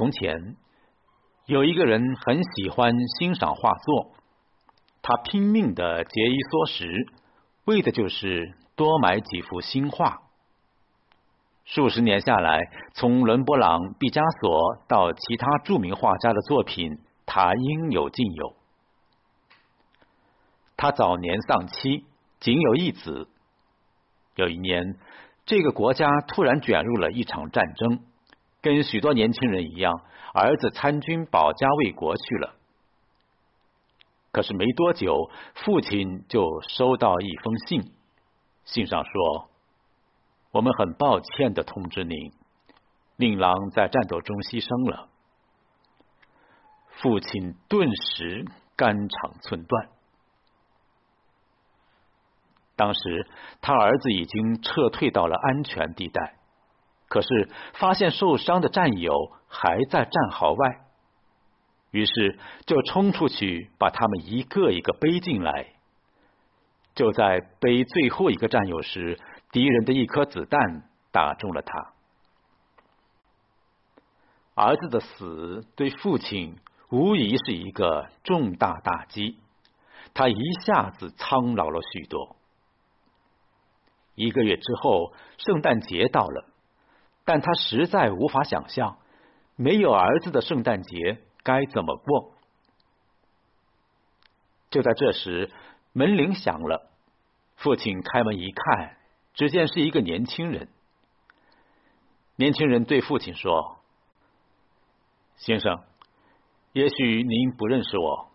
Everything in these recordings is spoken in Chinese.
从前有一个人很喜欢欣赏画作，他拼命的节衣缩食，为的就是多买几幅新画。数十年下来，从伦勃朗、毕加索到其他著名画家的作品，他应有尽有。他早年丧妻，仅有一子。有一年，这个国家突然卷入了一场战争，跟许多年轻人一样，儿子参军保家卫国去了。可是没多久，父亲就收到一封信，信上说。我们很抱歉的通知您，令郎在战斗中牺牲了。父亲顿时肝肠寸断。当时他儿子已经撤退到了安全地带，可是发现受伤的战友还在战壕外，于是就冲出去把他们一个一个背进来。就在背最后一个战友时。敌人的一颗子弹打中了他，儿子的死对父亲无疑是一个重大打击，他一下子苍老了许多。一个月之后，圣诞节到了，但他实在无法想象没有儿子的圣诞节该怎么过。就在这时，门铃响了，父亲开门一看。只见是一个年轻人。年轻人对父亲说：“先生，也许您不认识我，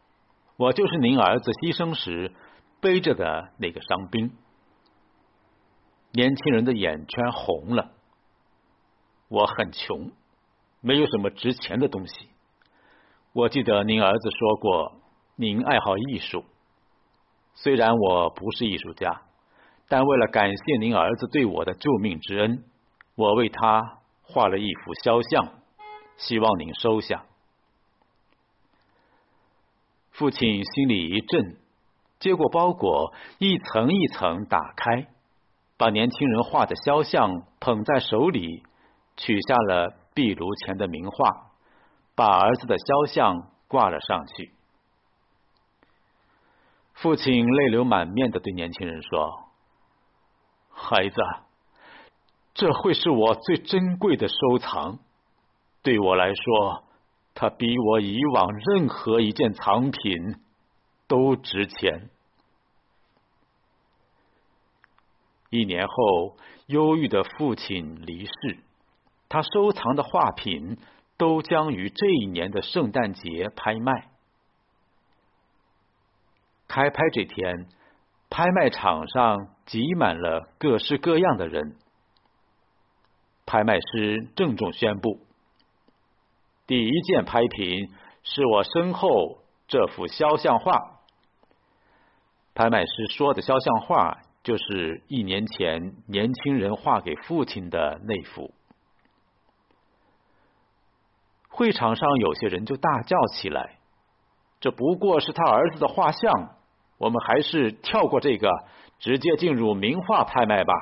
我就是您儿子牺牲时背着的那个伤兵。”年轻人的眼圈红了。我很穷，没有什么值钱的东西。我记得您儿子说过，您爱好艺术。虽然我不是艺术家。但为了感谢您儿子对我的救命之恩，我为他画了一幅肖像，希望您收下。父亲心里一震，接过包裹，一层一层打开，把年轻人画的肖像捧在手里，取下了壁炉前的名画，把儿子的肖像挂了上去。父亲泪流满面的对年轻人说。孩子，这会是我最珍贵的收藏。对我来说，它比我以往任何一件藏品都值钱。一年后，忧郁的父亲离世，他收藏的画品都将于这一年的圣诞节拍卖。开拍这天。拍卖场上挤满了各式各样的人。拍卖师郑重宣布：“第一件拍品是我身后这幅肖像画。”拍卖师说的肖像画就是一年前年轻人画给父亲的那幅。会场上有些人就大叫起来：“这不过是他儿子的画像！”我们还是跳过这个，直接进入名画拍卖吧。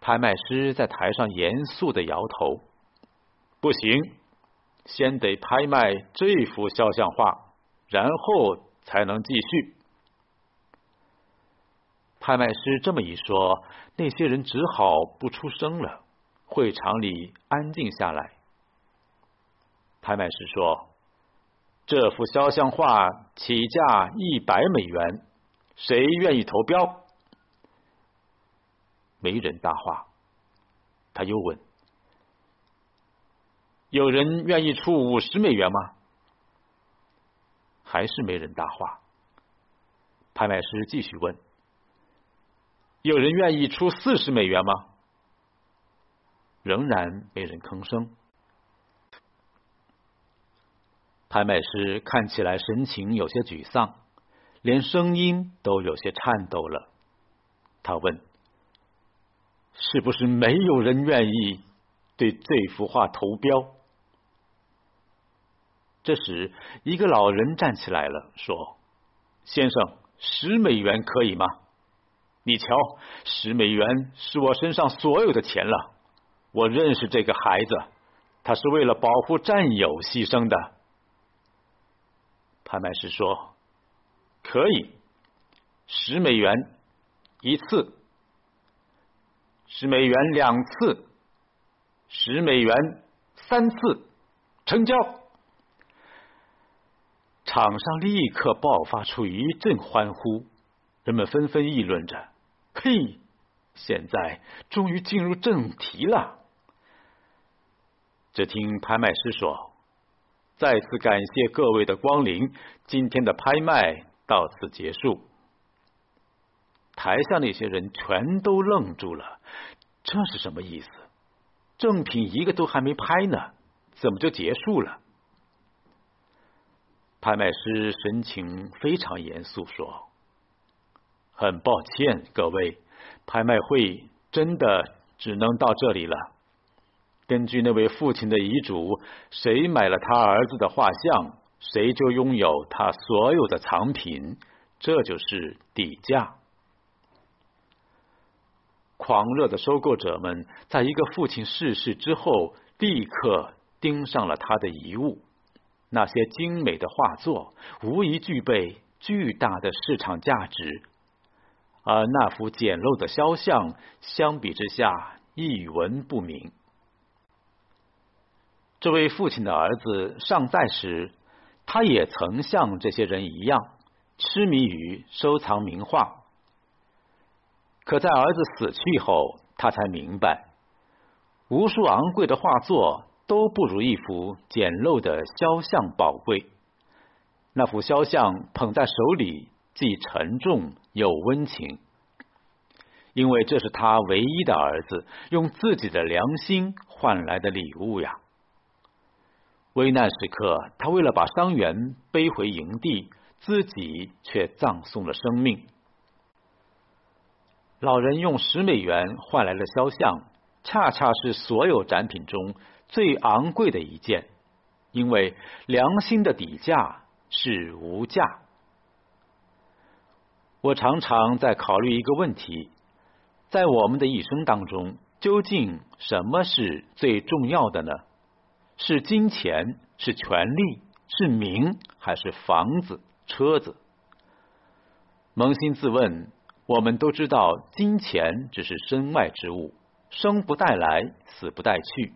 拍卖师在台上严肃的摇头：“不行，先得拍卖这幅肖像画，然后才能继续。”拍卖师这么一说，那些人只好不出声了。会场里安静下来。拍卖师说。这幅肖像画起价一百美元，谁愿意投标？没人答话。他又问：“有人愿意出五十美元吗？”还是没人答话。拍卖师继续问：“有人愿意出四十美元吗？”仍然没人吭声。拍卖师看起来神情有些沮丧，连声音都有些颤抖了。他问：“是不是没有人愿意对这幅画投标？”这时，一个老人站起来了，说：“先生，十美元可以吗？你瞧，十美元是我身上所有的钱了。我认识这个孩子，他是为了保护战友牺牲的。拍卖师说：“可以，十美元一次，十美元两次，十美元三次，成交。”场上立刻爆发出一阵欢呼，人们纷纷议论着：“嘿，现在终于进入正题了。”只听拍卖师说：“再次感谢各位的光临，今天的拍卖到此结束。”台下那些人全都愣住了，这是什么意思？正品一个都还没拍呢，怎么就结束了？拍卖师神情非常严肃说：“很抱歉，各位，拍卖会真的只能到这里了。根据那位父亲的遗嘱，谁买了他儿子的画像，谁就拥有他所有的藏品，这就是底价。”狂热的收购者们在一个父亲逝世之后，立刻盯上了他的遗物。那些精美的画作无疑具备巨大的市场价值，而那幅简陋的肖像相比之下一文不名。这位父亲的儿子尚在时，他也曾像这些人一样痴迷于收藏名画。可在儿子死去后，他才明白，无数昂贵的画作。都不如一幅简陋的肖像宝贵。那幅肖像捧在手里，既沉重又温情，因为这是他唯一的儿子用自己的良心换来的礼物呀。危难时刻，他为了把伤员背回营地，自己却葬送了生命。老人用十美元换来了肖像，恰恰是所有展品中。最昂贵的一件，因为良心的底价是无价。我常常在考虑一个问题：在我们的一生当中，究竟什么是最重要的呢？是金钱，是权力，是名，还是房子、车子？扪心自问，我们都知道，金钱只是身外之物，生不带来，死不带去。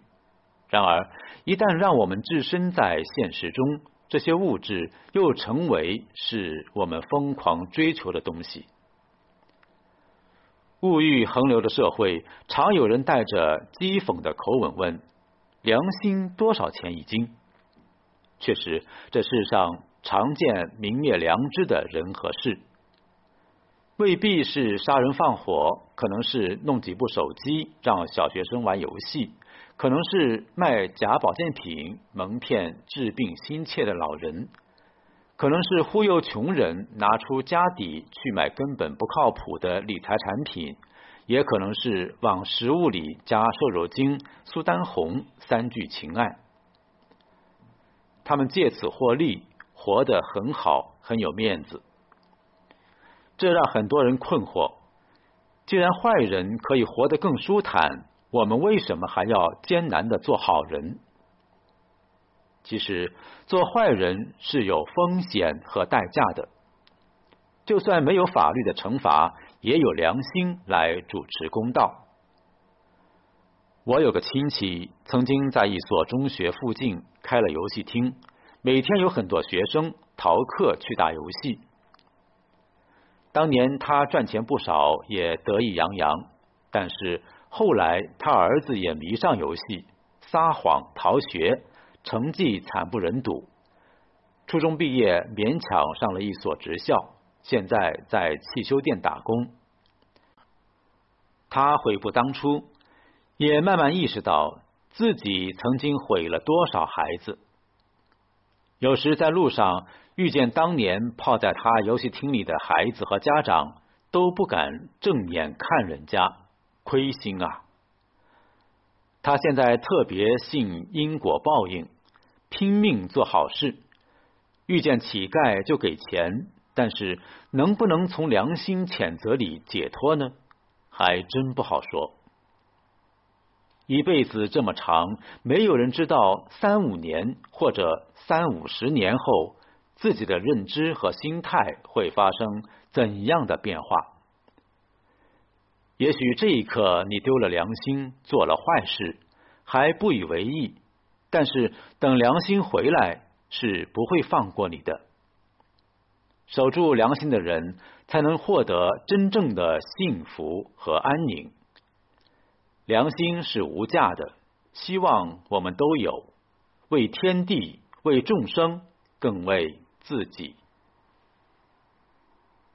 然而，一旦让我们置身在现实中，这些物质又成为是我们疯狂追求的东西。物欲横流的社会，常有人带着讥讽的口吻问：“良心多少钱一斤？”确实，这世上常见泯灭良知的人和事，未必是杀人放火，可能是弄几部手机让小学生玩游戏。可能是卖假保健品蒙骗治病心切的老人，可能是忽悠穷人拿出家底去买根本不靠谱的理财产品，也可能是往食物里加瘦肉精、苏丹红三聚氰胺。他们借此获利，活得很好，很有面子。这让很多人困惑：既然坏人可以活得更舒坦。我们为什么还要艰难的做好人？其实做坏人是有风险和代价的。就算没有法律的惩罚，也有良心来主持公道。我有个亲戚曾经在一所中学附近开了游戏厅，每天有很多学生逃课去打游戏。当年他赚钱不少，也得意洋洋，但是。后来，他儿子也迷上游戏，撒谎逃学，成绩惨不忍睹。初中毕业，勉强上了一所职校，现在在汽修店打工。他悔不当初，也慢慢意识到自己曾经毁了多少孩子。有时在路上遇见当年泡在他游戏厅里的孩子和家长，都不敢正眼看人家。亏心啊！他现在特别信因果报应，拼命做好事，遇见乞丐就给钱。但是能不能从良心谴责里解脱呢？还真不好说。一辈子这么长，没有人知道三五年或者三五十年后，自己的认知和心态会发生怎样的变化。也许这一刻你丢了良心，做了坏事，还不以为意。但是等良心回来，是不会放过你的。守住良心的人，才能获得真正的幸福和安宁。良心是无价的，希望我们都有，为天地，为众生，更为自己。